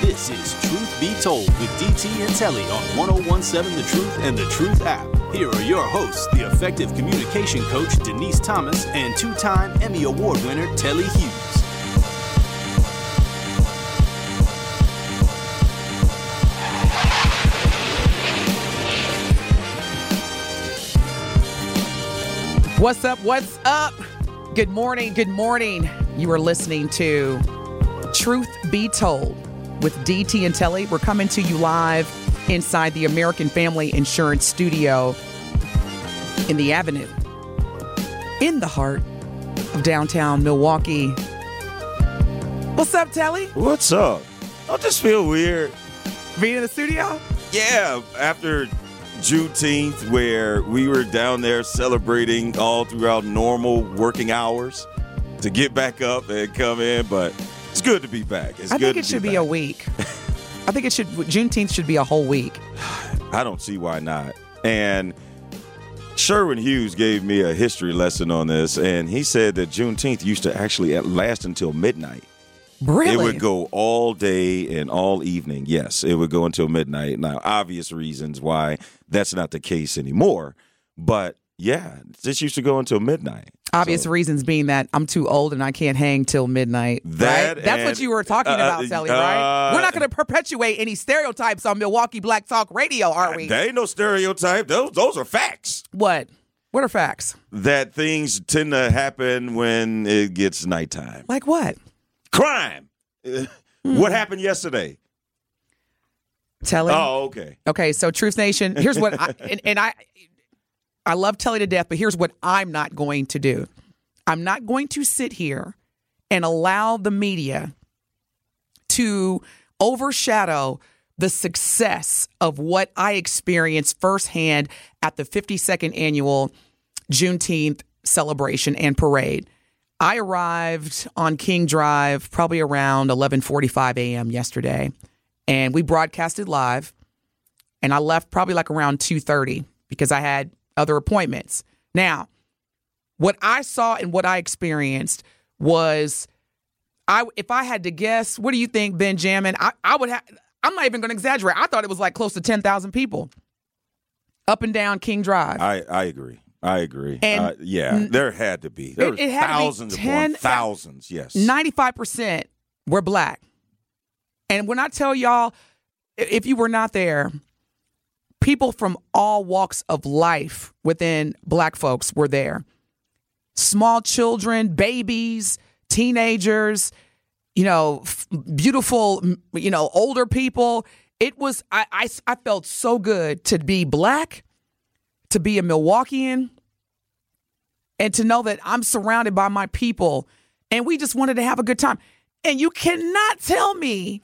This is Truth Be Told with DT and Telly on 1017 The Truth and The Truth app. Here are your hosts, the effective communication coach Denise Thomas and two time Emmy Award winner Telly Hughes. What's up? What's up? Good morning. Good morning. You are listening to Truth Be Told with DT and Telly. We're coming to you live inside the American Family Insurance Studio in the Avenue, in the heart of downtown Milwaukee. What's up, Telly? What's up? I just feel weird. Being in the studio? Yeah, after Juneteenth, where we were down there celebrating all throughout normal working hours to get back up and come in, but it's good to be back. It's I think it should be, be a week. I think it should, Juneteenth should be a whole week. I don't see why not. And Sherwin Hughes gave me a history lesson on this, and he said that Juneteenth used to actually last until midnight. Really? It would go all day and all evening. Yes, it would go until midnight. Now, obvious reasons why that's not the case anymore. But yeah, this used to go until midnight. Obvious So- reasons being that I'm too old and I can't hang till midnight. That right? That's what you were talking uh, about, uh, Sally, right? uh, We're not going to perpetuate any stereotypes on Milwaukee Black Talk Radio, are we? There ain't no stereotype. Those those are facts. what? What are facts? That things tend to happen when it gets nighttime. Like what? Crime. Uh, What happened yesterday? Telling. Oh, okay. Okay, so Truth Nation, here's what I and, and I I love telling to death, but here's what I'm not going to do. I'm not going to sit here and allow the media to overshadow the success of what I experienced firsthand at the 52nd annual Juneteenth celebration and parade. I arrived on King Drive probably around 11:45 a.m. yesterday, and we broadcasted live. And I left probably like around 2:30 because I had other appointments. Now, what I saw and what I experienced was I if I had to guess, what do you think, Benjamin? I, I would have I'm not even gonna exaggerate. I thought it was like close to ten thousand people up and down King Drive. I, I agree. I agree. And- uh, yeah, there had to be. There It- had thousands 10 upon thousands. Yes. 95% were black. And when I tell y'all, if you were not there, people from all walks of life within black folks were there. Small children, babies, teenagers, you know, f- beautiful, you know, older people. It was, I, I, I felt so good to be black, to be a Milwaukeean, and to know that I'm surrounded by my people and we just wanted to have a good time. And you cannot tell me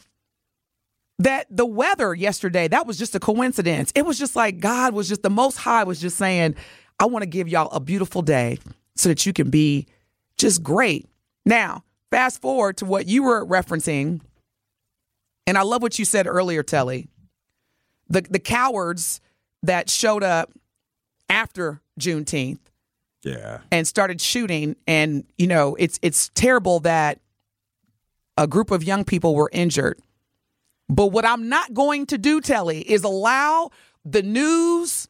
that the weather yesterday, that was just a coincidence. It was just like God was just the most high was just saying, I want to give y'all a beautiful day so that you can be just great. Now, fast forward to what you were referencing, and I love what you said earlier, Telly. The the cowards that showed up after Juneteenth yeah. and started shooting and you know it's it's terrible that a group of young people were injured but what i'm not going to do telly is allow the news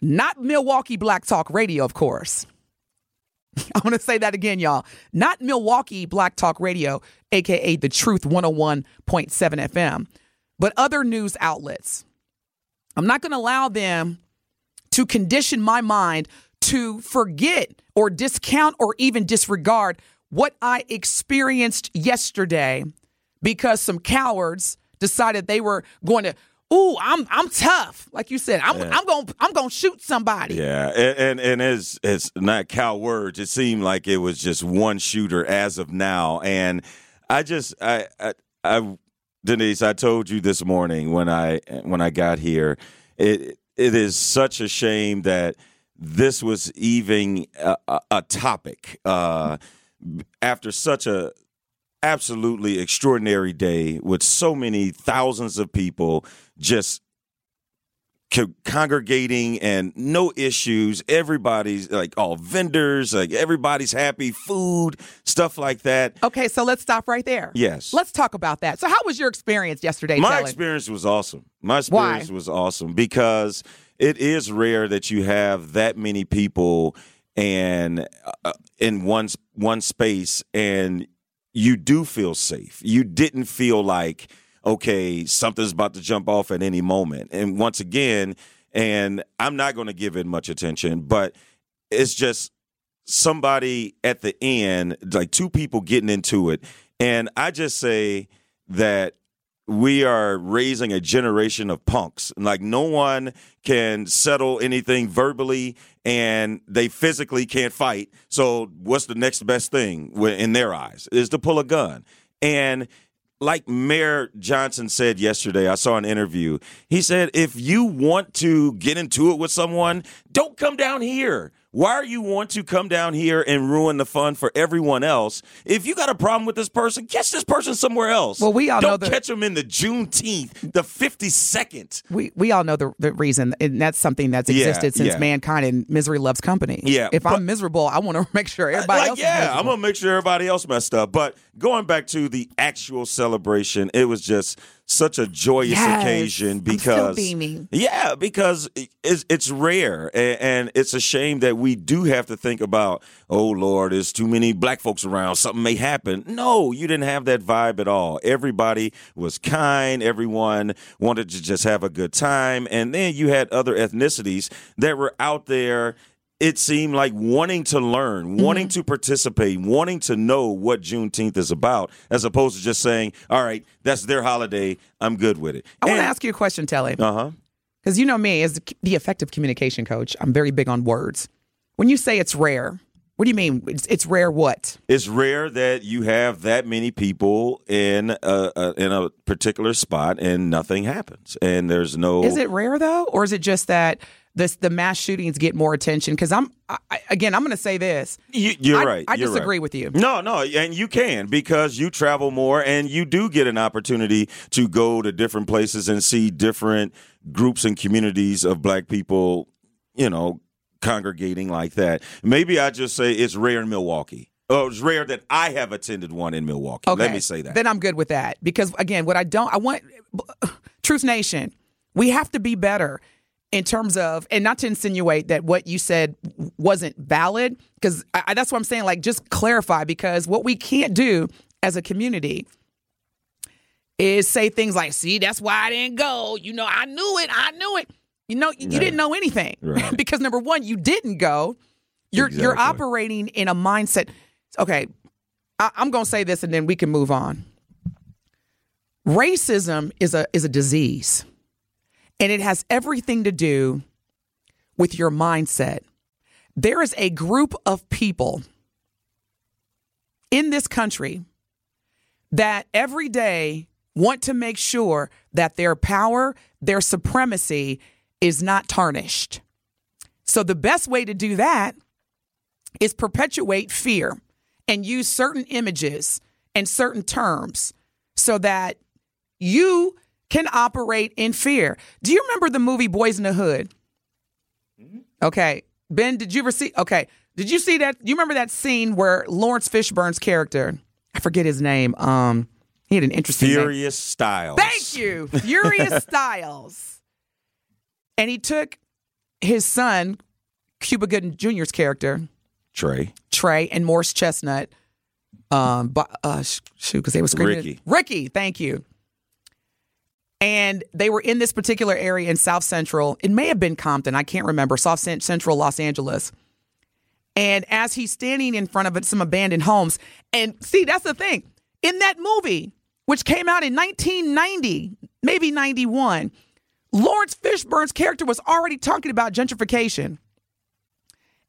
not milwaukee black talk radio of course. I want to say that again y'all. Not milwaukee black talk radio aka the truth 101.7 fm but other news outlets. I'm not going to allow them to condition my mind to forget or discount or even disregard what I experienced yesterday because some cowards decided they were going to ooh I'm I'm tough like you said I'm I'm going to I'm going to shoot somebody. Yeah, and and, and it's it's not cow words. It seemed like it was just one shooter as of now, and I just I I, I Denise, I told you this morning when I when I got here, it it is such a shame that this was even a, a, a topic uh, after such a absolutely extraordinary day with so many thousands of people just co- congregating and no issues. Everybody's like all vendors, like everybody's happy, food, stuff like that. Okay, so let's stop right there. Yes. Let's talk about that. So how was your experience yesterday, My experience was awesome. My experience was awesome because it is rare that you have that many people and uh, in one one space and you do feel safe. You didn't feel like okay, something's about to jump off at any moment. And once again, and I'm not going to give it much attention, but it's just somebody at the end, like two people getting into it. And I just say that we are raising a generation of punks. Like no one can settle anything verbally and they physically can't fight. So what's the next best thing in their eyes is to pull a gun. And like Mayor Johnson said yesterday, I saw an interview. He said, if you want to get into it with someone, don't come down here. Why are you want to come down here and ruin the fun for everyone else? If you got a problem with this person, catch this person somewhere else. Well, we all don't know the- catch them in the Juneteenth, the fifty second. we we all know the the reason, and that's something that's Yeah, existed since yeah. mankind and misery loves company. Yeah, if but- I'm miserable, I want to make sure uh, everybody like, else. is yeah, miserable. I'm gonna make sure everybody else messed up. But going back to the actual celebration, it was just such a joyous Yes. occasion I'm still because beaming. yeah, because it's it's rare and, and it's a shame that we do have to think about. Oh Lord, there's too many black folks around. Something may happen. No, you didn't have that vibe at all. Everybody was kind. Everyone wanted to just have a good time, and then you had other ethnicities that were out there it seemed like wanting to learn, wanting Mm-hmm. to participate, wanting to know what Juneteenth is about, as opposed to just saying, "All right, that's their holiday. I'm good with it." I want to ask you a question, Telly, Uh huh. because you know me as the- the effective communication coach. I'm very big on words. When you say it's rare, what do you mean? It's, it's rare. What? It's rare that you have that many people in a, a in a particular spot and nothing happens, and there's no. Is it rare though, or is it just that this the mass shootings get more attention? Because I'm I, again, I'm going to say this. You, you're I- right. I disagree right. with you. No, no, and you can because you travel more and you do get an opportunity to go to different places and see different groups and communities of black people, you know, congregating like that. Maybe I just say it's rare in Milwaukee. Oh, it's rare that I have attended one in Milwaukee. Okay, Let me say that. Then I'm good with that because again, what I don't, I want Truth Nation. We have to be better in terms of, and not to insinuate that what you said wasn't valid, because that's what I'm saying. Like, just clarify because what we can't do as a community is say things like, "See, that's why I didn't go." You know, I knew it. I knew it. You know, you didn't know anything Right. because number one, you didn't go. You're you're operating in a mindset. Okay, I, I'm going to say this, and then we can move on. Racism is a is a disease, and it has everything to do with your mindset. There is a group of people in this country that every day want to make sure that their power, their supremacy is not tarnished. So the best way to do that is perpetuate fear and use certain images and certain terms so that you can operate in fear. Do you remember the movie Boyz n the Hood? Okay. Ben, did you ever see? Okay. Did you see that? You remember that scene where Laurence Fishburne's character, I forget his name, um, he had an interesting name. Furious Styles. Thank you. Furious Styles. And he took his son, Cuba Gooding Jr.'s character, Trey. Trey, and Morris Chestnut. Um, but, uh, shoot, because they were screaming. Ricky. Ricky, thank you. And they were in this particular area in South Central. It may have been Compton. I can't remember. South Central Los Angeles. And as he's standing in front of some abandoned homes, and see, that's the thing. In that movie, which came out in 1990, maybe 91, Laurence Fishburne's character was already talking about gentrification.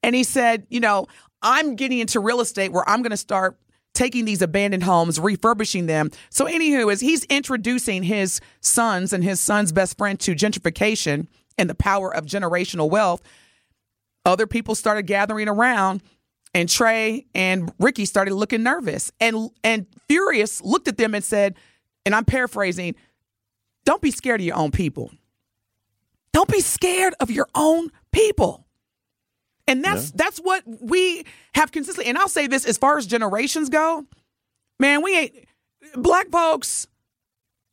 And he said, you know, I'm getting into real estate where I'm going to start taking these abandoned homes, refurbishing them. So, anywho, as he's introducing his sons and his son's best friend to gentrification and the power of generational wealth, other people started gathering around and Trey and Ricky started looking nervous and and Furious looked at them and said, and I'm paraphrasing, don't be scared of your own people. Don't be scared of your own people. And that's yeah. that's what we have consistently. And I'll say this as far as generations go, man, we ain't black folks,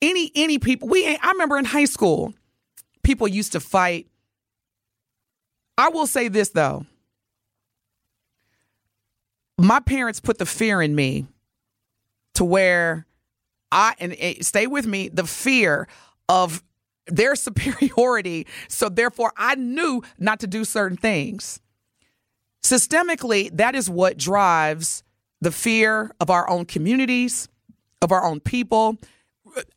any any people, we ain't I remember in high school, people used to fight I will say this though. My parents put the fear in me to where I and stay with me, the fear of their superiority. So therefore I knew not to do certain things. Systemically, that is what drives the fear of our own communities, of our own people.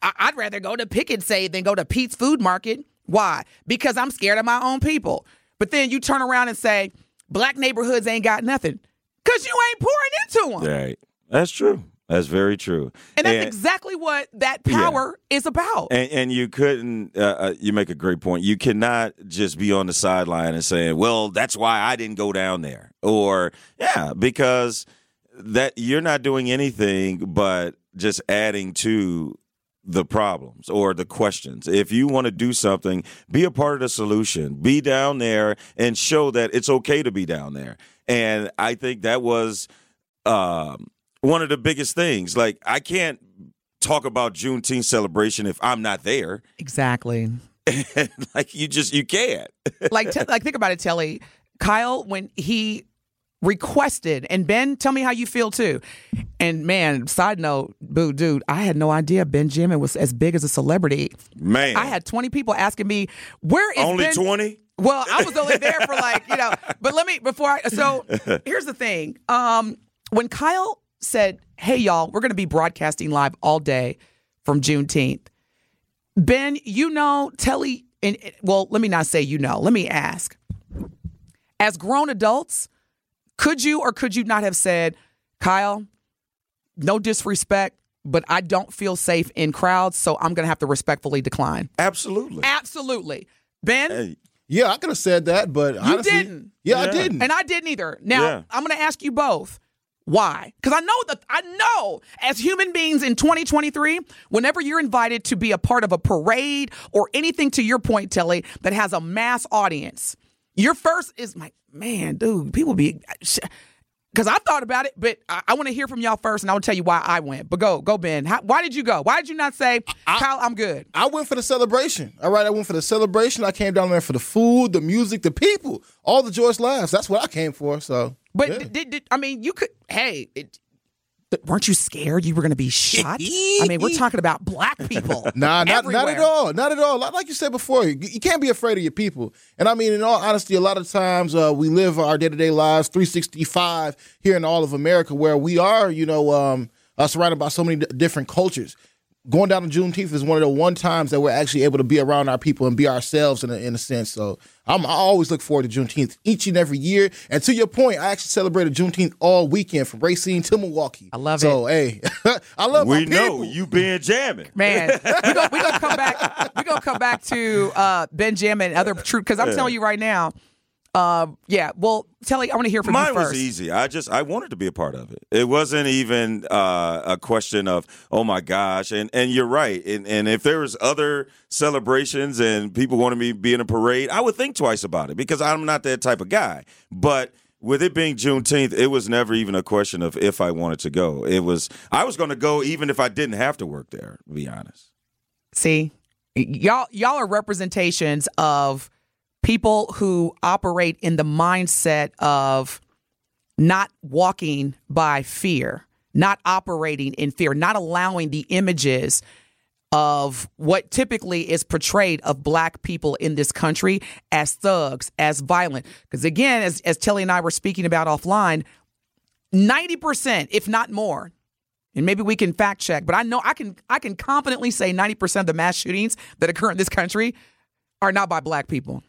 I'd rather go to Pick and Save than go to Pete's Food Market. Why? Because I'm scared of my own people. But then you turn around and say, black neighborhoods ain't got nothing because you ain't pouring into them. Right. That's true. That's very true. And that's and, exactly what that power yeah. is about. And, and you couldn't, uh, uh, you make a great point. You cannot just be on the sideline and saying, well, that's why I didn't go down there. Or, yeah, because that you're not doing anything but just adding to the problems or the questions. If you want to do something, be a part of the solution. Be down there and show that it's okay to be down there. And I think that was um, one of the biggest things. Like I can't talk about Juneteenth celebration if I'm not there. Exactly. like you just you can't. like t- like think about it, Telly. Kyle when he requested. And Ben, tell me how you feel too. And man, side note, boo, dude, I had no idea Benjamin was as big as a celebrity. Man, I had twenty people asking me, "Where is only twenty? Well, I was only there for like you know. But let me before I. So here's the thing. Um, when Kyle said, "Hey y'all, we're going to be broadcasting live all day from Juneteenth," Ben, you know, Telly. And well, let me not say you know. Let me ask. As grown adults, could you or could you not have said, Kyle, no disrespect, but I don't feel safe in crowds, so I'm going to have to respectfully decline? Absolutely. Absolutely. Ben? Hey. Yeah, I could have said that, but you honestly, didn't. Yeah, yeah, I didn't, and I didn't either. Now yeah. I'm going to ask you both why? Because I know that I know as human beings in 2023, whenever you're invited to be a part of a parade or anything to your point, Telly, that has a mass audience, your first is my man, dude. People be because I thought about it, but I, I want to hear from y'all first, and I will tell you why I went. But go, go, Ben. How, why did you go? Why did you not say, I, Kyle, I'm good? I went for the celebration. All right, I went for the celebration. I came down there for the food, the music, the people, all the joyous laughs. That's what I came for. So, but yeah. did, did, I mean you could? Hey, it, weren't you scared you were going to be shot? I mean, we're talking about black people. nah, not, not at all. Not at all. Like you said before, you, you, can't be afraid of your people. And I mean, in all honesty, a lot of times uh, we live our day to day lives 365 here in all of America where we are, you know, um, uh, surrounded by so many d- different cultures going down to Juneteenth is one of the one times that we're actually able to be around our people and be ourselves in a, in a sense. So I'm, I always look forward to Juneteenth each and every year. And to your point, I actually celebrated Juneteenth all weekend from Racine to Milwaukee. I love so, it. So hey, I love we know you been jamming, man. We're gonna, we gonna come back. We're gonna come back to uh, Benjamin and other true because I'm yeah. telling you right now uh, yeah. Well, Telly, I want to hear from Mine you first. was easy. I just I wanted to be a part of it. It wasn't even uh, a question of oh my gosh. And and you're right. And and if there was other celebrations and people wanted me to be in a parade, I would think twice about it because I'm not that type of guy. But with it being Juneteenth, it was never even a question of if I wanted to go. It was I was going to go even if I didn't have to work there. To be honest. See, y'all y'all are representations of people who operate in the mindset of not walking by fear, not operating in fear, not allowing the images of what typically is portrayed of black people in this country as thugs, as violent. Because again, as, as Telly and I were speaking about offline, 90%, if not more, and maybe we can fact check, but I know I can I can confidently say 90% of the mass shootings that occur in this country are not by black people.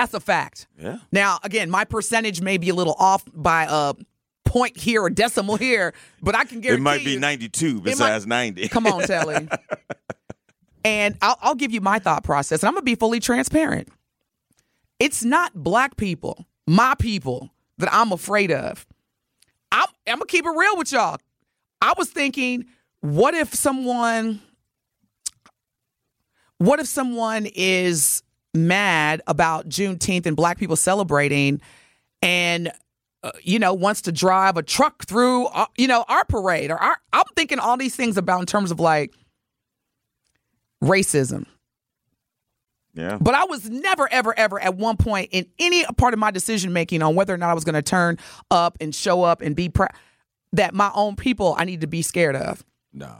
That's a fact. Yeah. Now, again, my percentage may be a little off by a point here or decimal here, but I can guarantee It might be you- 92 besides 90. Come on, Telly. and I'll, I'll give you my thought process, and I'm gonna be fully transparent. It's not black people, my people, that I'm afraid of. I'm, I'm gonna keep it real with y'all. I was thinking, what if someone, what if someone is mad about Juneteenth and black people celebrating, and uh, you know wants to drive a truck through, uh, you know, our parade or our. I'm thinking all these things about in terms of like racism. Yeah. But I was never, ever, ever at one point in any part of my decision making on whether or not I was going to turn up and show up and be proud that my own people I need to be scared of. No.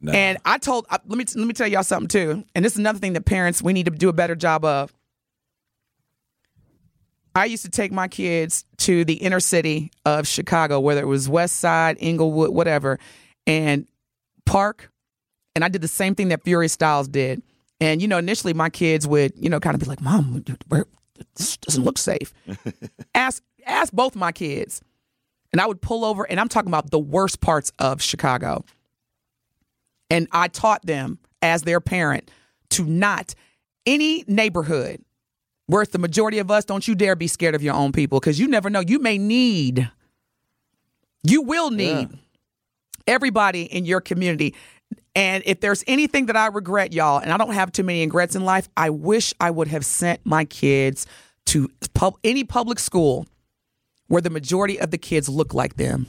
No. And I told let me let me tell y'all something too. And this is another thing that parents we need to do a better job of. I used to take my kids to the inner city of Chicago, whether it was West Side, Englewood, whatever, and park. And I did the same thing that Fury Styles did. And you know, initially my kids would, you know, kind of be like, "Mom, where this doesn't look safe." ask ask both my kids, and I would pull over, and I'm talking about the worst parts of Chicago. And I taught them as their parent to not any neighborhood worth the majority of us, don't you dare be scared of your own people because you never know. You may need, you will need everybody in your community. And if there's anything that I regret, y'all, and I don't have too many regrets in life, I wish I would have sent my kids to pub- any public school where the majority of the kids look like them.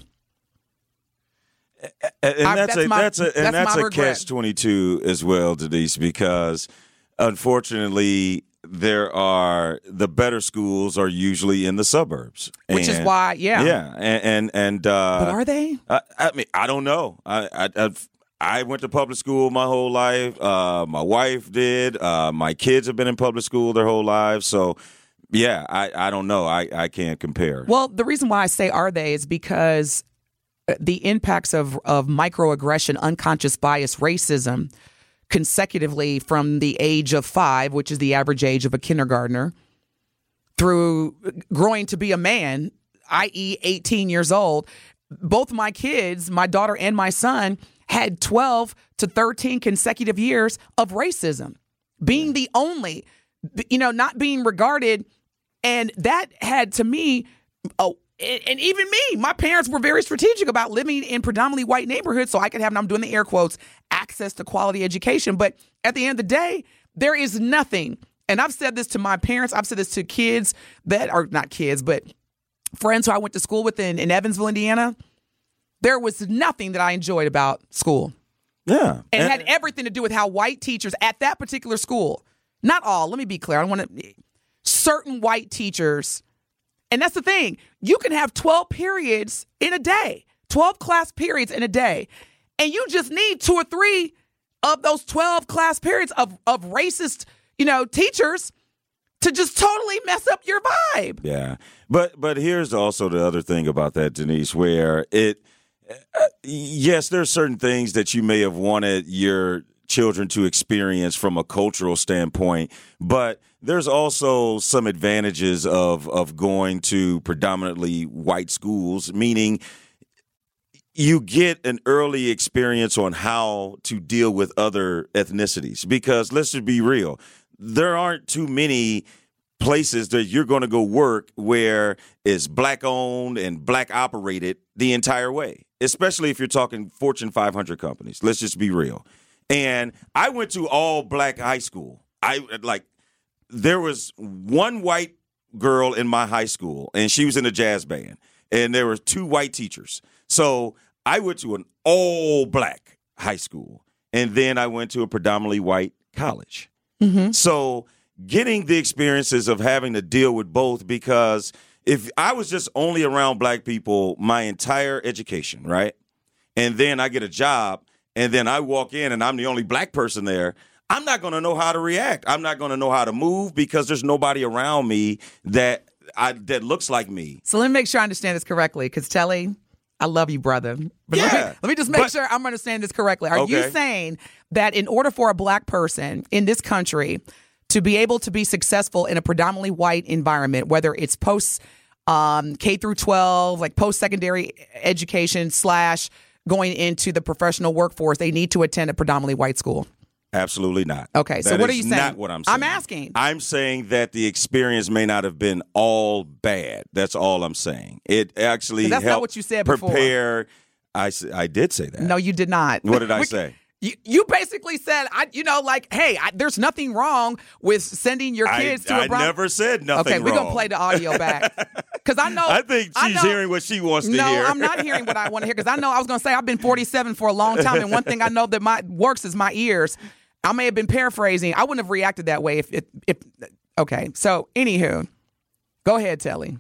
And and I- that's, that's a my- that's a and that's my a regret. catch twenty two as well, Denise, because unfortunately there are the better schools are usually in the suburbs, Which is why, yeah. yeah, and and, and uh, But are they? I, I mean, I don't know. I, I I've, I went to public school my whole life. Uh, my wife did. Uh, my kids have been in public school their whole lives. So, yeah, I, I don't know. I, I can't compare. Well, the reason why I say are they is because the impacts of, of microaggression, unconscious bias, racism consecutively from the age of five, which is the average age of a kindergartner, through growing to be a man, i.e., 18 years old. Both my kids, my daughter and my son, had 12 to 13 consecutive years of racism, being the only, you know, not being regarded. And that had to me, oh, and and even me, my parents were very strategic about living in predominantly white neighborhoods so I could have, and I'm doing the air quotes, access to quality education. But at the end of the day, there is nothing. And I've said this to my parents, I've said this to kids that are not kids, but friends who I went to school with in, in Evansville, Indiana. There was nothing that I enjoyed about school. yeah, And it had everything to do with how white teachers at that particular school, not all, let me be clear, I want to, certain white teachers, and that's the thing, you can have 12 periods in a day, 12 class periods in a day, and you just need two or three of those 12 class periods of, of racist, you know, teachers to just totally mess up your vibe. Yeah, but but here's also the other thing about that, Denise, where it. Uh, yes, there's certain things that you may have wanted your children to experience from a cultural standpoint, but there's also some advantages of of going to predominantly white schools, meaning you get an early experience on how to deal with other ethnicities. Because let's just be real there aren't too many places that you're going to go work where it's black owned and black operated the entire way especially if you're talking fortune 500 companies let's just be real. And i went to all black high school. I like there was one white girl in my high school and she was in a jazz band and there were two white teachers. So i went to an all black high school and then i went to a predominantly white college. Mm-hmm. So getting the experiences of having to deal with both because if I was just only around black people my entire education, right? And then I get a job and then I walk in and I'm the only black person there, I'm not going to know how to react. I'm not going to know how to move because there's nobody around me that I, that looks like me. So let me make sure I understand this correctly, because Telly, I love you, brother. But let, me, Yeah, let me just make but- sure I'm understanding this correctly. Are you saying that in order for a black person in this country to be able to be successful in a predominantly white environment, whether it's post um, K through 12, like post secondary education slash going into the professional workforce, they need to attend a predominantly white school? Absolutely not. Okay, so That what are you saying? Not what I'm saying. I'm asking. I'm saying that the experience may not have been all bad. That's all I'm saying. It actually that's not what you said before. I I I did say that. No, you did not. What did I say? You, you basically said, I, you know, like, hey, I, there's nothing wrong with sending your I, kids to I a brown. never said nothing okay, we're gonna play the audio back because I know. I think she's know- hearing what she wants to no, hear. No, I'm not hearing what I want to hear because I know I was gonna say I've been 47 for a long time, and one thing I know that my works is my ears. I may have been paraphrasing. I wouldn't have reacted that way if, if, if okay. So, anywho, go ahead, Telly.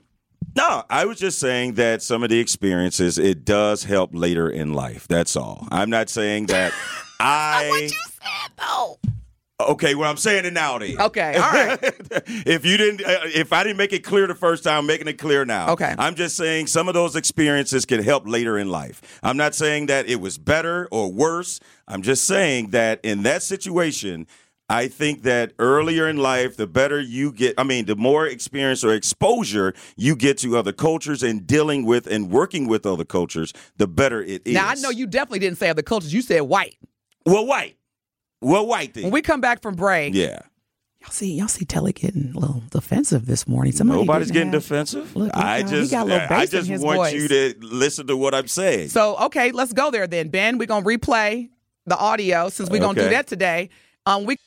No, I was just saying that some of the experiences it does help later in life. That's all. I'm not saying that I. Okay, well, I'm saying it now. Then. Okay, all right. if you didn't, uh, if I didn't make it clear the first time, I'm making it clear now. Okay. I'm just saying some of those experiences can help later in life. I'm not saying that it was better or worse. I'm just saying that in that situation, I think that earlier in life, the better you get, I mean, the more experience or exposure you get to other cultures and dealing with and working with other cultures, the better it is. Now I know you definitely didn't say other cultures. You said white. Well, white. Well, white thing. When we come back from break, yeah. y'all see, y'all see Telly getting a little defensive this morning. Somebody Nobody's getting have- defensive. Look, he I got- just, got a little I bass in just want voice. you to listen to what I'm saying. So okay, let's go there then, Ben. We're gonna replay the audio since we're gonna do that today. Um, we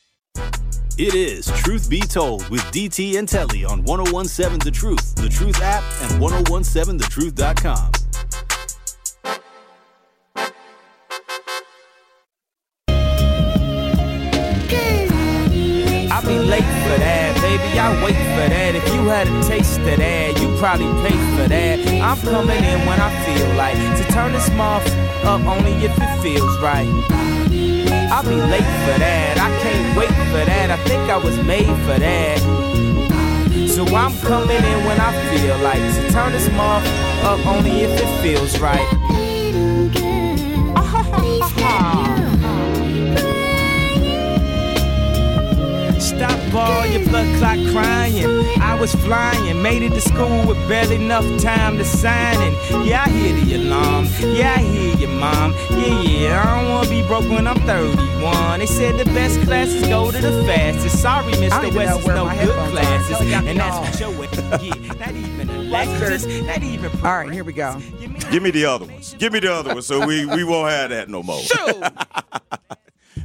It is Truth Be Told with DT and Telly on 1017 The Truth, The Truth app, and 1017thetruth.com. taste of that, you probably pay for that. I'm coming in when I feel like to turn this mouth up only if it feels right. I'll be late for that. I can't wait for that. I think I was made for that. So I'm coming in when I feel like to turn this mouth up only if it feels right. Stop all your blood clot crying. I was flying, made it to school with barely enough time to sign in. Yeah, I hear the alarm. Yeah, I hear you, mom. Yeah, yeah, I don't wanna be broke when I'm 31. They said the best classes go to the fastest. Sorry, Mr. West, know it's no good classes. Y'all got me And that's all- what your way. Yeah, not even a Lexus, not even. all right, here we go. Give me the other ones. Give me the other ones, so we we won't have that no more. Shoot.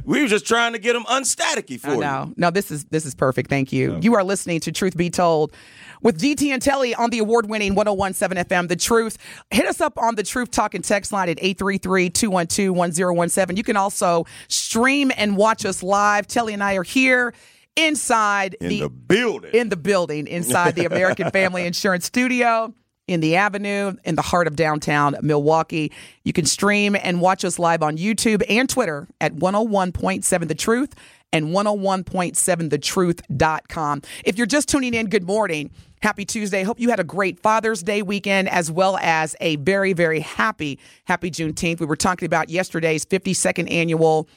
We were just trying to get them unstaticky for I you. No, this is this is perfect. Thank you. You are listening to Truth Be Told with DT and Telly on the award-winning 1017 FM The Truth. Hit us up on the Truth Talk and text line at 833-212-1017. You can also stream and watch us live. Telly and I are here inside In the the building. in the building inside the American Family Insurance Studio in the Avenue in the heart of downtown Milwaukee. You can stream and watch us live on YouTube and Twitter at 101.7 The Truth and 101.7thetruth.com. If you're just tuning in, good morning. Happy Tuesday. Hope you had a great Father's Day weekend as well as a very, very happy, happy Juneteenth. We were talking about yesterday's 52nd annual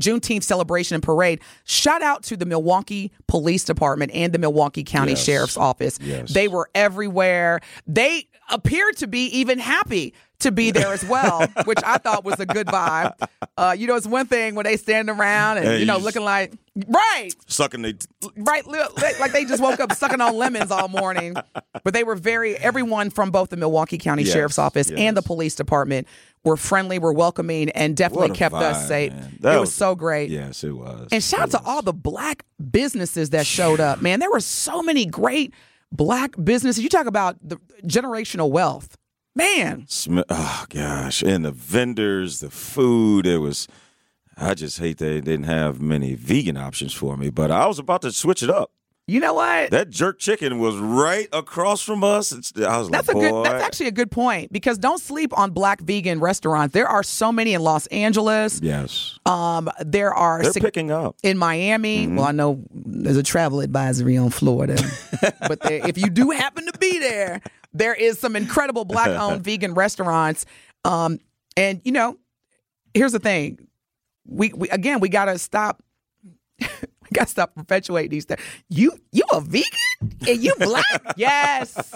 Juneteenth celebration and parade. Shout out to the Milwaukee Police Department and the Milwaukee County Yes. Sheriff's Office. Yes. They were everywhere. They appeared to be even happy to be there as well, which I thought was a good vibe. Uh, you know, it's one thing when they stand around and Hey, you know looking like right, Sucking the. right, li- li- like they just woke up sucking on lemons all morning. But they were very everyone from both the Milwaukee County Yes, Sheriff's Office and the police department were friendly, were welcoming, and definitely kept us safe. It That was, so great. Yes, it was. And shout out to all the black businesses that showed up. Man, there were so many great black businesses. You talk about the generational wealth. Man, Sm- Oh gosh, and the vendors, the food. It was. I just hate they didn't have many vegan options for me, but I was about to switch it up. You know what? That jerk chicken was right across from us. It's, I was That's like, a boy. good. That's actually a good point because don't sleep on black vegan restaurants. There are so many in Los Angeles. yes. Um, there are They're sig- picking up. in Miami. Well, I know there's a travel advisory on Florida, but there, if you do happen to be there, there is some incredible black-owned vegan restaurants. Um, and you know, here's the thing: we, we again, we gotta stop. We gotta stop perpetuating these things. You, you a vegan and you black? yes,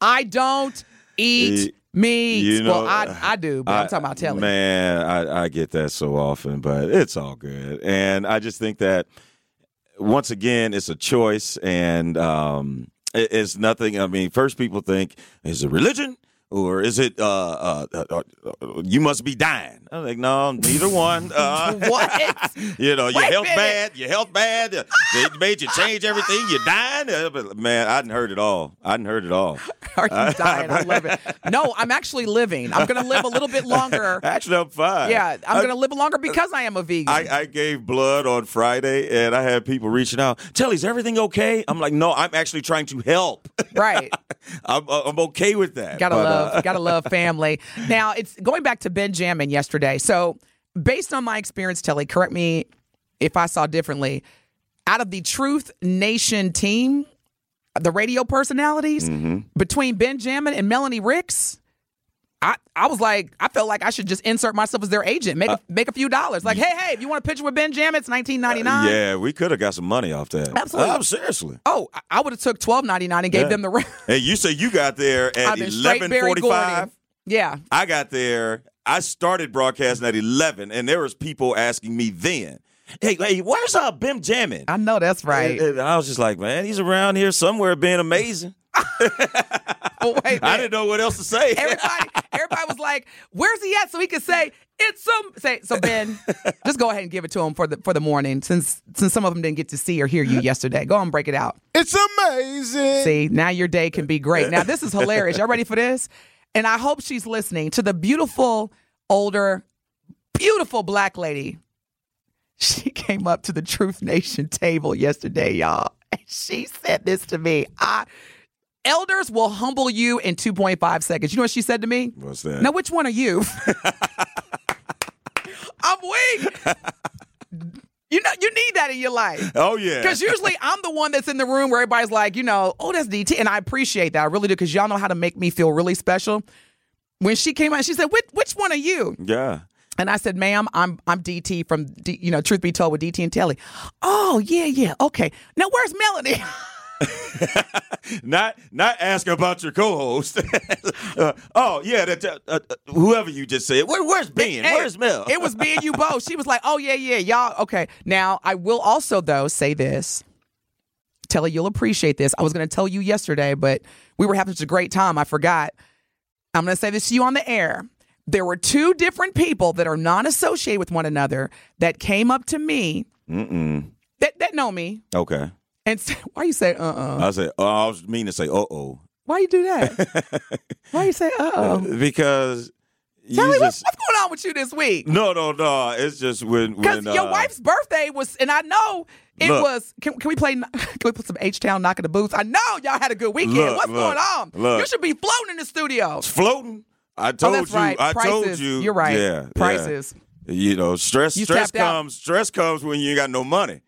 I don't eat Y- meat. you know, well, I, I do, but I, am talking about telling. Man, I, I get that so often, but it's all good. And I just think that once again, it's a choice, and um, it- it's nothing. I mean, first people think is it religion or is it uh, uh, uh, uh, you must be dying? I'm like, no, neither one. Uh, What? You know, your Wait health bad. Your health bad. Uh, They made you change everything. You're dying. Uh, but, Man, I didn't heard it all. I didn't heard it all. Are you dying? I love it. No, I'm actually living. I'm going to live a little bit longer. Actually, I'm fine. Yeah, I'm going to live longer because I am a vegan. I, I gave blood on Friday, and I had people reaching out. Telly, is everything okay? I'm like, no, I'm actually trying to help. right. I'm, uh, I'm okay with that. Gotta But, love, uh, gotta love family. Now it's going back to Benjamin yesterday. So based on my experience, Telly, correct me if I saw differently. Out of the Truth Nation team, the radio personalities Mm-hmm. between Benjamin and Melanie Ricks. I, I was like, I felt like I should just insert myself as their agent, make a, uh, make a few dollars. Like, hey, hey, if you want a picture with Benjamin, it's nineteen ninety nine. Uh, yeah, we could have got some money off that. Absolutely. Oh, seriously. Oh, I- would have took twelve ninety nine and gave Yeah. them the rest. Hey, you say you got there at I've been straight Barry 11:45. Yeah, I got there. I started broadcasting at 11, and there was people asking me then, "Hey, hey, where's uh Bim Jammin?" I know that's right. And, and I was just like, "Man, he's around here somewhere, being amazing." Wait, I didn't know what else to say. everybody, everybody was like, "Where's he at?" So he could say, "It's some." Say, so Ben, just go ahead and give it to him for the for the morning, since since some of them didn't get to see or hear you yesterday. Go on, and break it out. It's amazing. See, now your day can be great. Now this is hilarious. Y'all ready for this? And I hope she's listening to the beautiful older, beautiful black lady. She came up to the Truth Nation table yesterday, y'all, and she said this to me. I elders will humble you in 2.5 seconds. You know what she said to me? What's that? Now, which one are you? I'm weak. You know, you need that in your life. Oh yeah. Because usually I'm the one that's in the room where everybody's like, you know, oh, that's DT. And I appreciate that. I really do because y'all know how to make me feel really special. When she came out, she said, which, which one are you? yeah. And I said, ma'am, I'm I'm DT from, D, you know, Truth Be Told with DT and Telly. Oh, yeah, yeah. Okay. Now, where's Melanie? Not not ask about your co-host. Uh, oh yeah, that, uh, uh, whoever you just said. Where, where's Ben? Hey, where's Mel? It was me and you both. She was like, oh, yeah, yeah, y'all. Okay. Now, I will also, though, say this. Telly, you'll appreciate this. I was going to tell you yesterday, but we were having such a great time. I forgot. I'm going to say this to you on the air. There were two different people that are non associated with one another that came up to me Mm-mm. that, that know me Okay. And said, Why you say uh uh? I said. Oh, I was mean to say. Uh oh. Why you do that? Why you say uh oh? Because you Telly, what's, just what's going on with you this week? no no no. It's just when Because when your uh, wife's birthday was, and I know it Look. was. Can, can we play? Can we put some H Town knocking the boots? I know y'all had a good weekend. Look, What's look, going on? You should be floating in the studio. it's floating. I told oh, that's you. right. I told Prices. you. You're right. Yeah. yeah. Prices. You know, stress You stress tapped out. comes stress comes when you ain't got no money.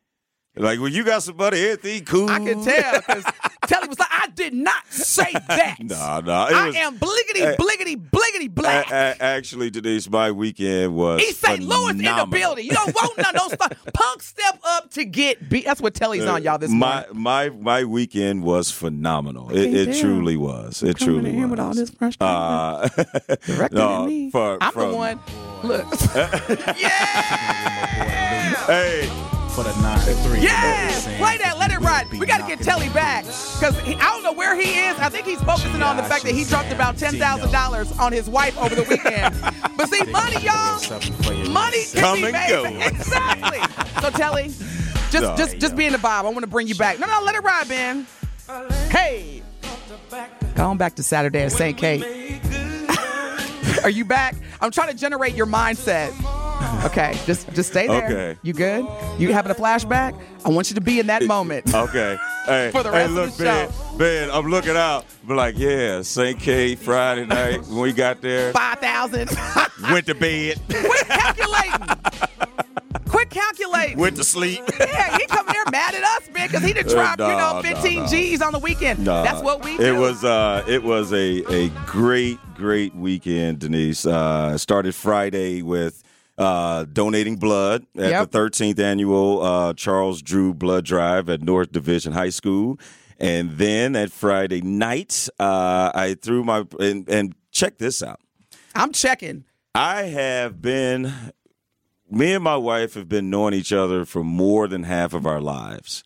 Like when you got some money, everything cool. I can tell because Telly was like, I did not say that. Nah, nah. I was, am bliggity, bliggity, bliggity black. A- a- actually, Denise, my weekend was East St. Louis in the building. You don't want none of those stuff. Punk step up to get beat. That's what Telly's on y'all this my morning. my my weekend was phenomenal. It, it truly was. It Coming truly was. with all this fresh Uh, Directed no, at me. for- I'm from- the one. Look. yeah. Hey, for the nine three. Yeah, play that. Let it ride. We got to get Telly back because I don't know where he is. I think he's focusing on the fact that he dropped about ten thousand dollars on his wife over the weekend. but see, money, y'all, money can Come be and made. go. Exactly. So Telly, just No. just just be in the vibe. I want to bring you back. No, no, let it ride, Ben. Hey, going back to Saturday at St. Kate. Are you back? I'm trying to generate your mindset. Okay, just just stay there. Okay. You good? You having a flashback? I want you to be in that moment. okay. hey, for the hey, rest look, of the man, show. man, I'm looking out. Be like, yeah, St. K Friday night when we got there, Five thousand. went to bed, Quit calculating. Quit calculating. went to sleep. yeah, he come there mad at us, man, because he done dropped, you know, no, 15 no. G's on the weekend. Nah, That's what we do. It was uh, it was a a great great weekend, Denise. Uh, started Friday with. Uh, donating blood at Yep. the 13th annual uh, Charles Drew Blood Drive at North Division High School, and then at Friday night, uh, I threw my and, and check this out. I'm checking. I have been, me and my wife have been knowing each other for more than half of our lives.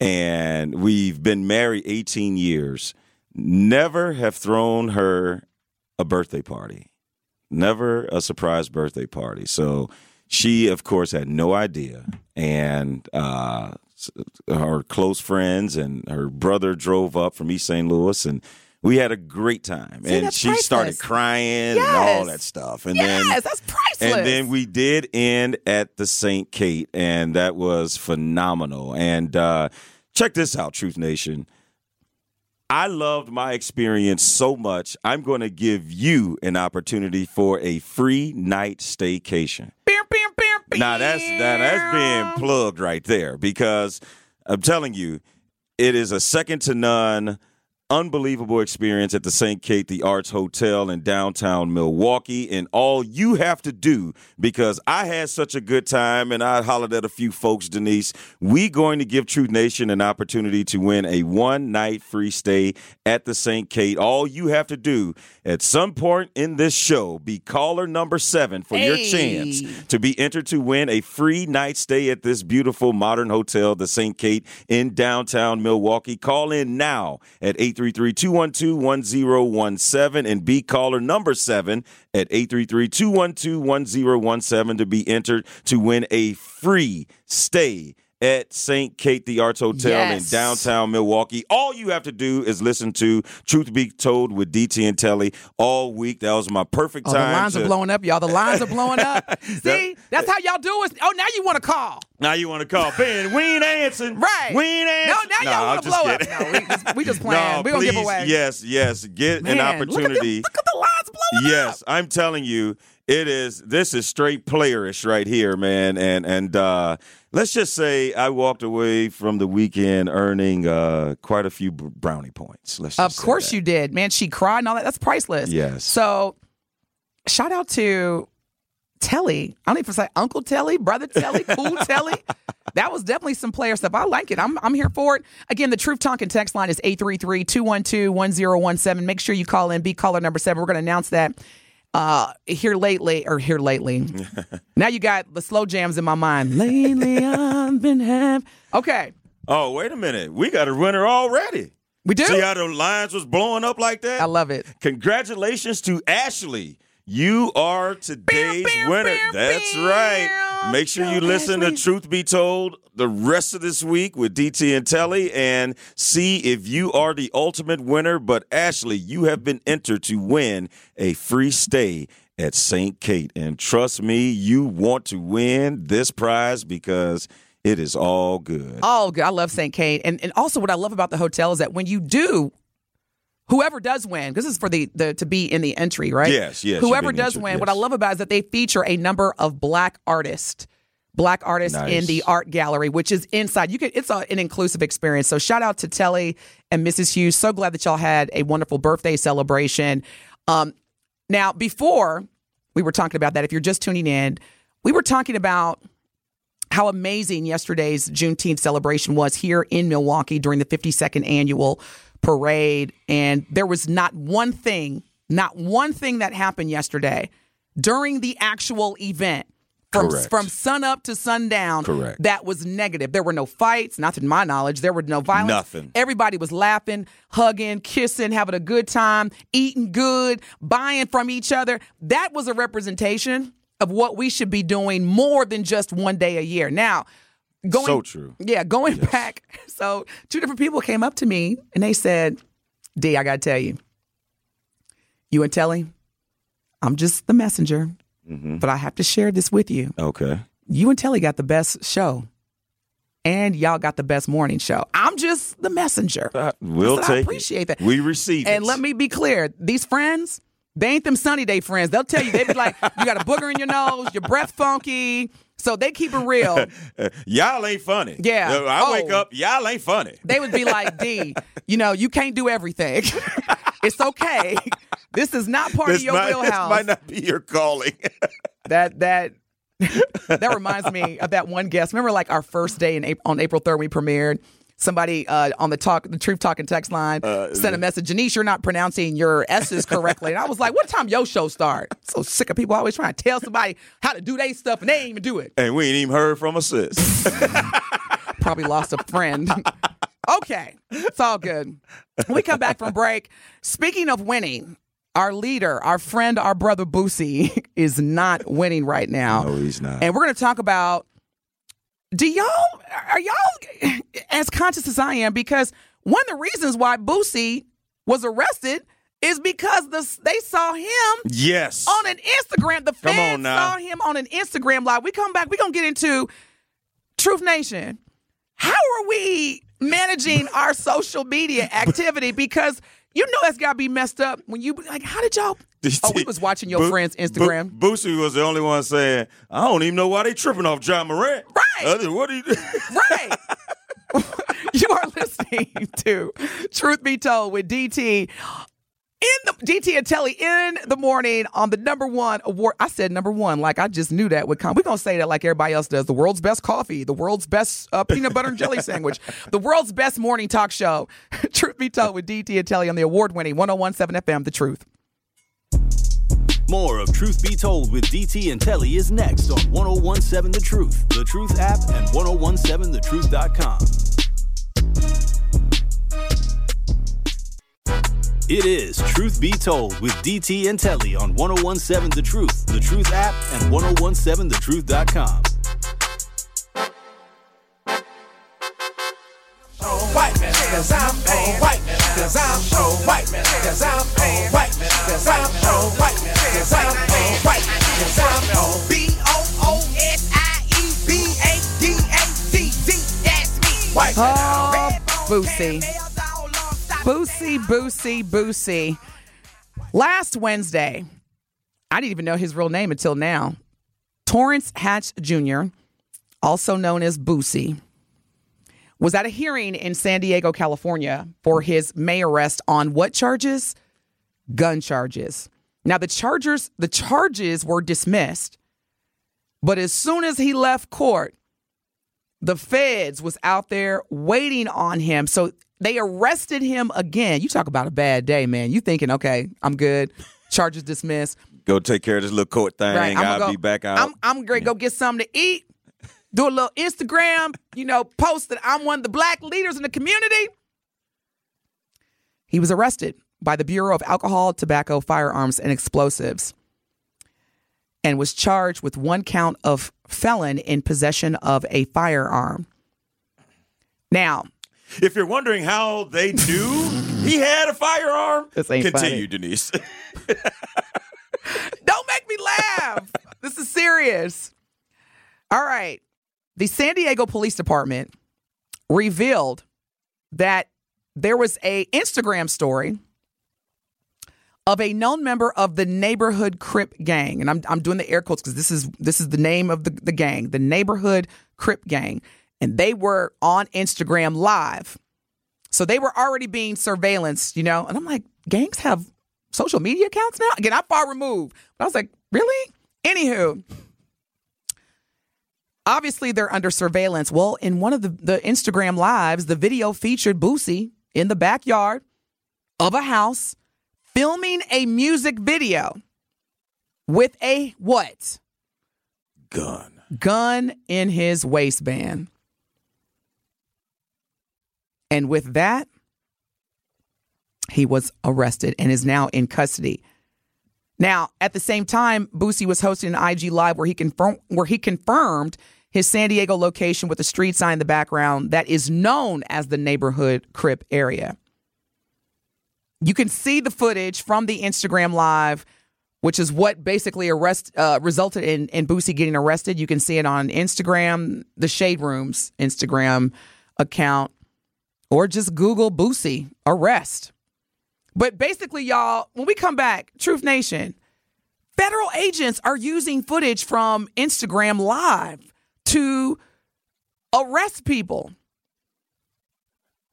And we've been married 18 years. Never have thrown her a birthday party, never a surprise birthday party. So she, of course, had no idea. And uh, her close friends and her brother drove up from East St. Louis and we had a great time. See, and she started priceless. crying and all that stuff. And yes, then that's priceless. and then we did end at the St. Kate, and that was phenomenal. And uh, check this out, Truth Nation. I loved my experience so much. I'm going to give you an opportunity for a free night staycation. Beer, beer, beer. Now that's now that's being plugged right there because I'm telling you, it is a second to none, unbelievable experience at the St. Kate the Arts Hotel in downtown Milwaukee. And all you have to do, because I had such a good time and I hollered at a few folks, Denise, we going to give Truth Nation an opportunity to win a one night free stay at the St. Kate. All you have to do at some point in this show, be caller number seven for your chance to be entered to win a free night stay at this beautiful modern hotel, the St. Kate in downtown Milwaukee. Call in now at 833-212-1017 and be caller number 7 at 833-212-1017 to be entered to win a free stay at St. Kate the Arts Hotel Yes. in downtown Milwaukee. All you have to do is listen to Truth Be Told with DT and Telly all week. That was my perfect Oh, the lines to- are blowing up, y'all. The lines are blowing up. See, that's how y'all do it. Oh, now you want to call. Now you want to call Ben? We ain't answering. Right. We ain't answering. No, now y'all want to blow up. No, we just, we just playing. No, we going to give away. Yes, yes. Get Man, an Look at, the, opportunity. look at the lines blowing Yes, up. Yes, I'm telling you, it is. This is straight playerish right here, man. And and uh, let's just say I walked away from the weekend earning uh, quite a few brownie points. Let's. Of course that. you did. Man, she cried and all that. That's priceless. Yes. So, shout out to Telly. I don't even say Uncle Telly, Brother Telly, Cool Telly. That was definitely some player stuff. I like it. I'm, I'm here for it. Again, the Truth Talking text line is 833-212-1017. Make sure you call in. Be caller number seven. We're going to announce that uh, here lately, or here lately. now you got the slow jams in my mind. Lately I've been have. Okay. Oh, wait a minute. We got a winner already. We do? See how the lines was blowing up like that? I love it. Congratulations to Ashley. You are today's winner. That's bam. Make sure you listen to Truth Be Told the rest of this week with DT and Telly and see if you are the ultimate winner. But Ashley, you have been entered to win a free stay at St. Kate. And trust me, you want to win this prize because it is all good. All good. I love St. Kate. And and also what I love about the hotel is that when you do, whoever does win, because this is for the, the to be in the entry, right? Yes, yes, Whoever does win, what I love about it is that they feature a number of black artists. Black artists in the art gallery, which is inside. You can it's a, an inclusive experience. So shout out to Telly and Mrs. Hughes. So glad that y'all had a wonderful birthday celebration. Um, now, before we were talking about that, if you're just tuning in, we were talking about how amazing yesterday's Juneteenth celebration was here in Milwaukee during the 52nd annual parade. And there was not one thing, not one thing that happened yesterday during the actual event. From, Correct. from sun up to sundown, Correct. that was negative. There were no fights, not to my knowledge. There were no violence. Nothing. Everybody was laughing, hugging, kissing, having a good time, eating good, buying from each other. That was a representation of what we should be doing more than just one day a year. Now, going So true. Yeah, going back. So, two different people came up to me and they said, "D, I got to tell you, you and Telly, I'm just the messenger, Mm-hmm. but I have to share this with you. Okay. You and Telly got the best show and y'all got the best morning show. I'm just the messenger. Uh, we'll Listen, I appreciate it. that. We receive it. And let me be clear, these friends, they ain't them sunny day friends. They'll tell you, they be like, you got a booger in your nose, your breath funky. So they keep it real. y'all ain't funny. Yeah. Uh, I wake Oh. up, y'all ain't funny. They would be like, D, you know, you can't do everything. it's okay. This is not part This of your might, this wheelhouse. might not be your calling. that that that reminds me of that one guest. Remember, like our first day in April, on April third, we premiered. Somebody uh, on the talk, the Truth Talking text line, Uh, sent a message. Janice, you're not pronouncing your S's correctly. And I was like, "What time your show start?" So sick of people always trying to tell somebody how to do their stuff and they ain't even do it. and we ain't even heard from a sis. Probably lost a friend. okay, it's all good. When we come back from break, speaking of winning, our leader, our friend, our brother Boosie is not winning right now. no, he's not. And we're going to talk about do y'all are y'all as conscious as I am because one of the reasons why Boosie was arrested is because the they saw him yes. on an Instagram. The fans saw him on an Instagram live. We come back, we're gonna get into Truth Nation. How are we managing our social media activity? Because you know that's gotta be messed up when you like, how did y'all Oh, we was watching your Bo- friend's Instagram. Bo- Boosie was the only one saying, "I don't even know why they tripping off Ja Morant." Right. Other- what do you? Right. you are listening to Truth Be Told with DT. In the DT and Telly in the morning on the number one award. I said number one, like I just knew that would come. We're gonna say that like everybody else does. The world's best coffee, the world's best uh, peanut butter and jelly sandwich, the world's best morning talk show. Truth Be Told with DT and Telly on the award winning 1017 FM, The Truth. More of Truth Be Told with DT and Telly is next on 1017 The Truth, The Truth app, and 1017thetruth.com. It is Truth Be Told with DT and Telly on 1017 The Truth, The Truth app, and 1017thetruth.com. white man, cause I'm a white man, cause I'm a white man, cause I'm a white man, cause I'm a white man, cause I'm a white man, cause I'm a B O O S I E B A D A C Z. That's me. White man, Oh, red bone, Boosie. Boosie, Boosie, Boosie. Last Wednesday, I didn't even know his real name until now. Torence Hatch Jr., also known as Boosie, was at a hearing in San Diego, California for his May arrest on what charges? Gun charges. Now the charges, the charges were dismissed, but as soon as he left court, the feds was out there waiting on him. So they arrested him again. You talk about a bad day, man. You thinking, okay, I'm good. Charges dismissed. Go take care of this little court thing. Right. I'm I'll gonna be back out. I'm I'm great. Go get something to eat. Do a little Instagram, you know, post that I'm one of the black leaders in the community. He was arrested by the Bureau of Alcohol, Tobacco, Firearms, and Explosives and was charged with one count of felon in possession of a firearm. Now, if you're wondering how they knew he had a firearm, This ain't continue, funny. Denise. Don't make me laugh. this is serious. All right. The San Diego Police Department revealed that there was a Instagram story of a known member of the neighborhood Crip gang, and I'm I'm doing the air quotes because this is this is the name of the, the gang, the neighborhood Crip gang, and they were on Instagram live, so they were already being surveillanced, you know. And I'm like, gangs have social media accounts now. Again, I'm far removed, but I was like, really? Anywho, obviously they're under surveillance. Well, in one of the, the Instagram lives, the video featured Boosie in the backyard of a house filming a music video with a what? Gun. Gun in his waistband. And with that, he was arrested and is now in custody. Now, at the same time, Boosie was hosting an IG live where he confirmed where he confirmed his San Diego location with a street sign in the background that is known as the neighborhood Crip area. You can see the footage from the Instagram live which is what basically arrest uh, resulted in in Boosie getting arrested. You can see it on Instagram, the Shade Room's Instagram account, or just Google Boosie arrest. But basically, y'all, when we come back, Truth Nation, federal agents are using footage from Instagram Live to arrest people.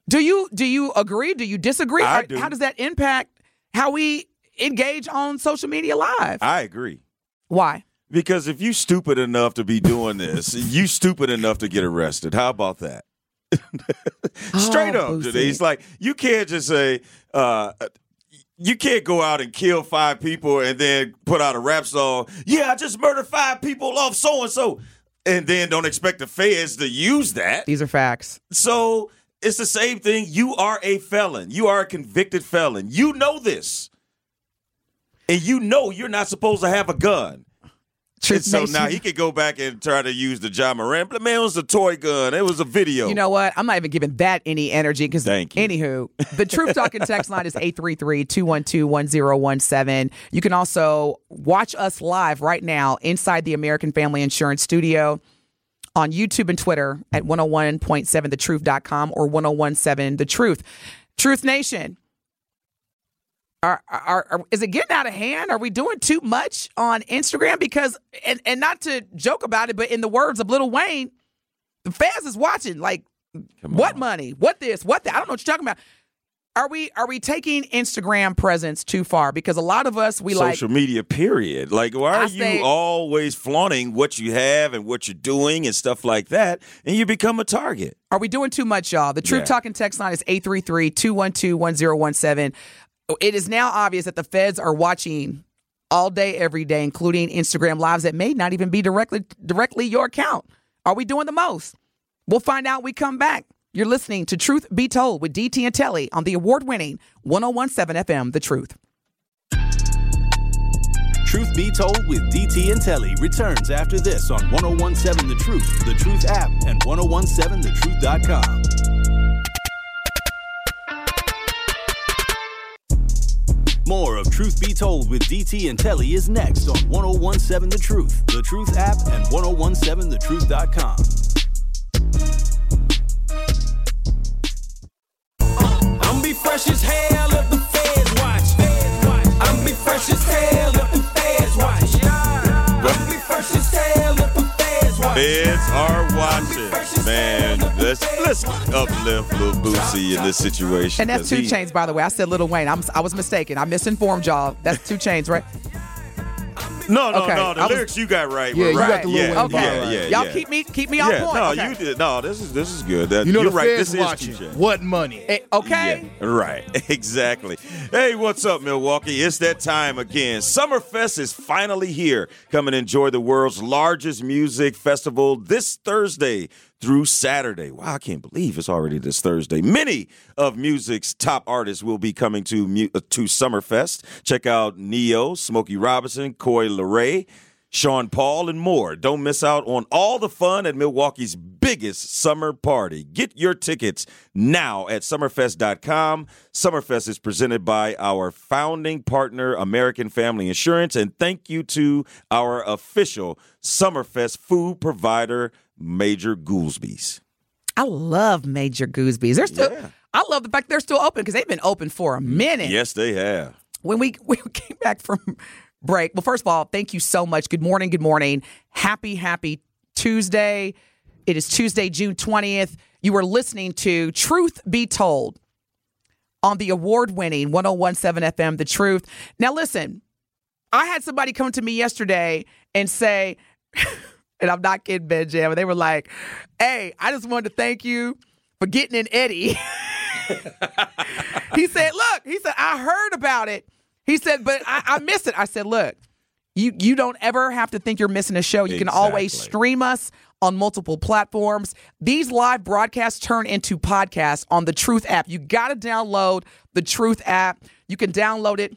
Do you do you agree? Do you disagree? I do. How does that impact how we engage on social media live? I agree. Why? Because if you stupid enough to be doing this, you stupid enough to get arrested. How about that? Straight Oh, up, Boosie. Denise. Like you can't just say uh, you can't go out and kill five people and then put out a rap song. Yeah, I just murdered five people off so and so, and then don't expect the feds to use that. These are facts. So it's the same thing. You are a felon. You are a convicted felon. You know this. And you know you're not supposed to have a gun. So Nation. now he could go back and try to use the Ja Morant, but man, it was a toy gun. It was a video. You know what? I'm not even giving that any energy because, Thank you. anywho, the Truth Talking text line is 833 212 1017. You can also watch us live right now inside the American Family Insurance Studio on YouTube and Twitter at 101.7thetruth.com or 1017 The Truth. Truth Nation. Are, are, are is it getting out of hand? Are we doing too much on Instagram? Because and and not to joke about it, but in the words of Little Wayne, the fans is watching. Like, what money? What this? What that? I don't know what you're talking about. Are we are we taking Instagram presence too far? Because a lot of us we like Social media, period. Like, why I are say- you always flaunting what you have and what you're doing and stuff like that? And you become a target. Are we doing too much, y'all? The Truth Yeah. Talking text line is 833-212-1017. It is now obvious that the feds are watching all day, every day, including Instagram lives that may not even be directly directly your account. Are we doing the most? We'll find out we come back. You're listening to Truth Be Told with DT and Telly on the award-winning 1017 FM, The Truth. Truth Be Told with DT and Telly returns after this on 1017 The Truth, The Truth app, and 1017thetruth.com. More of Truth Be Told with DT and Telly is next on 1017 The Truth, The Truth app, and 1017thetruth.com. I'm be fresh as hell if the feds watch. I'm be fresh as hell if the feds watch. I'm be fresh as hell if the feds watch. Feds are watching. Man, let's let's uplift Lil Boosie in this situation. And that's two he- chains, by the way. I said Little Wayne. I'm, I was mistaken. I misinformed y'all. That's 2 Chainz, right? No, no, Okay, no. The I was- lyrics you got right. Yeah, were you right. got the Lil yeah, Wayne Okay. Yeah, yeah, y'all keep me keep me on yeah, point. no, okay. you did. No, this is this is good. That, You know you're the right. This watching. is two. What money? Eh, okay. Yeah, right. Exactly. Hey, what's up, Milwaukee? It's that time again. Summerfest is finally here. Come and enjoy the world's largest music festival this Thursday through Saturday. Wow, I can't believe it's already this Thursday. Many of music's top artists will be coming to uh, to Summerfest. Check out Neo, Smokey Robinson, Coi Leray. Sean Paul, and more. Don't miss out on all the fun at Milwaukee's biggest summer party. Get your tickets now at summerfest.com. Summerfest is presented by our founding partner, American Family Insurance, and thank you to our official Summerfest food provider, Major Goolsby's. I love Major Goolsby's. They're still. Yeah. I love the fact they're still open because they've been open for a minute. Yes, they have. When we we came back from break, well, first of all, thank you so much. Good morning. Good morning. Happy happy Tuesday. It is Tuesday, June twentieth. You are listening to Truth Be Told on the award-winning 1017 FM The Truth. Now listen, I had somebody come to me yesterday and say, and I'm not kidding, Ben Jam. They were like, "Hey, I just wanted to thank you for getting in Eddie." he said, "Look," he said, "I heard about it." He said, "But I, I missed it." I said, "Look, you you don't ever have to think you're missing a show. You can always stream us on multiple platforms. These live broadcasts turn into podcasts on the Truth app. You got to download the Truth app. You can download it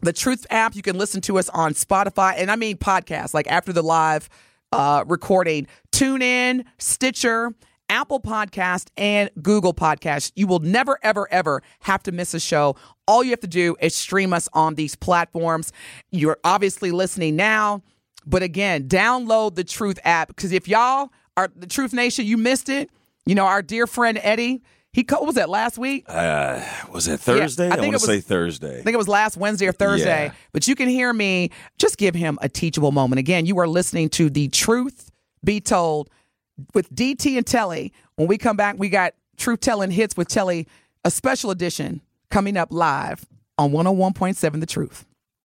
the Truth app. You can listen to us on Spotify, and I mean podcasts, like after the live uh, recording. TuneIn, Stitcher, Apple Podcast, and Google Podcast. You will never, ever, ever have to miss a show. All you have to do is stream us on these platforms. You're obviously listening now, but again, download the Truth app because if y'all are the Truth Nation, you missed it. You know, our dear friend Eddie, he co- what was that last week? Uh, was it Thursday? I I, think want it to say Thursday. I think it was last Wednesday or Thursday, Yeah. but you can hear me. Just give him a teachable moment. Again, you are listening to The Truth Be Told with DT and Telly. When we come back, we got Truth Telling Hits with Telly, a special edition coming up live on 101.7 The Truth.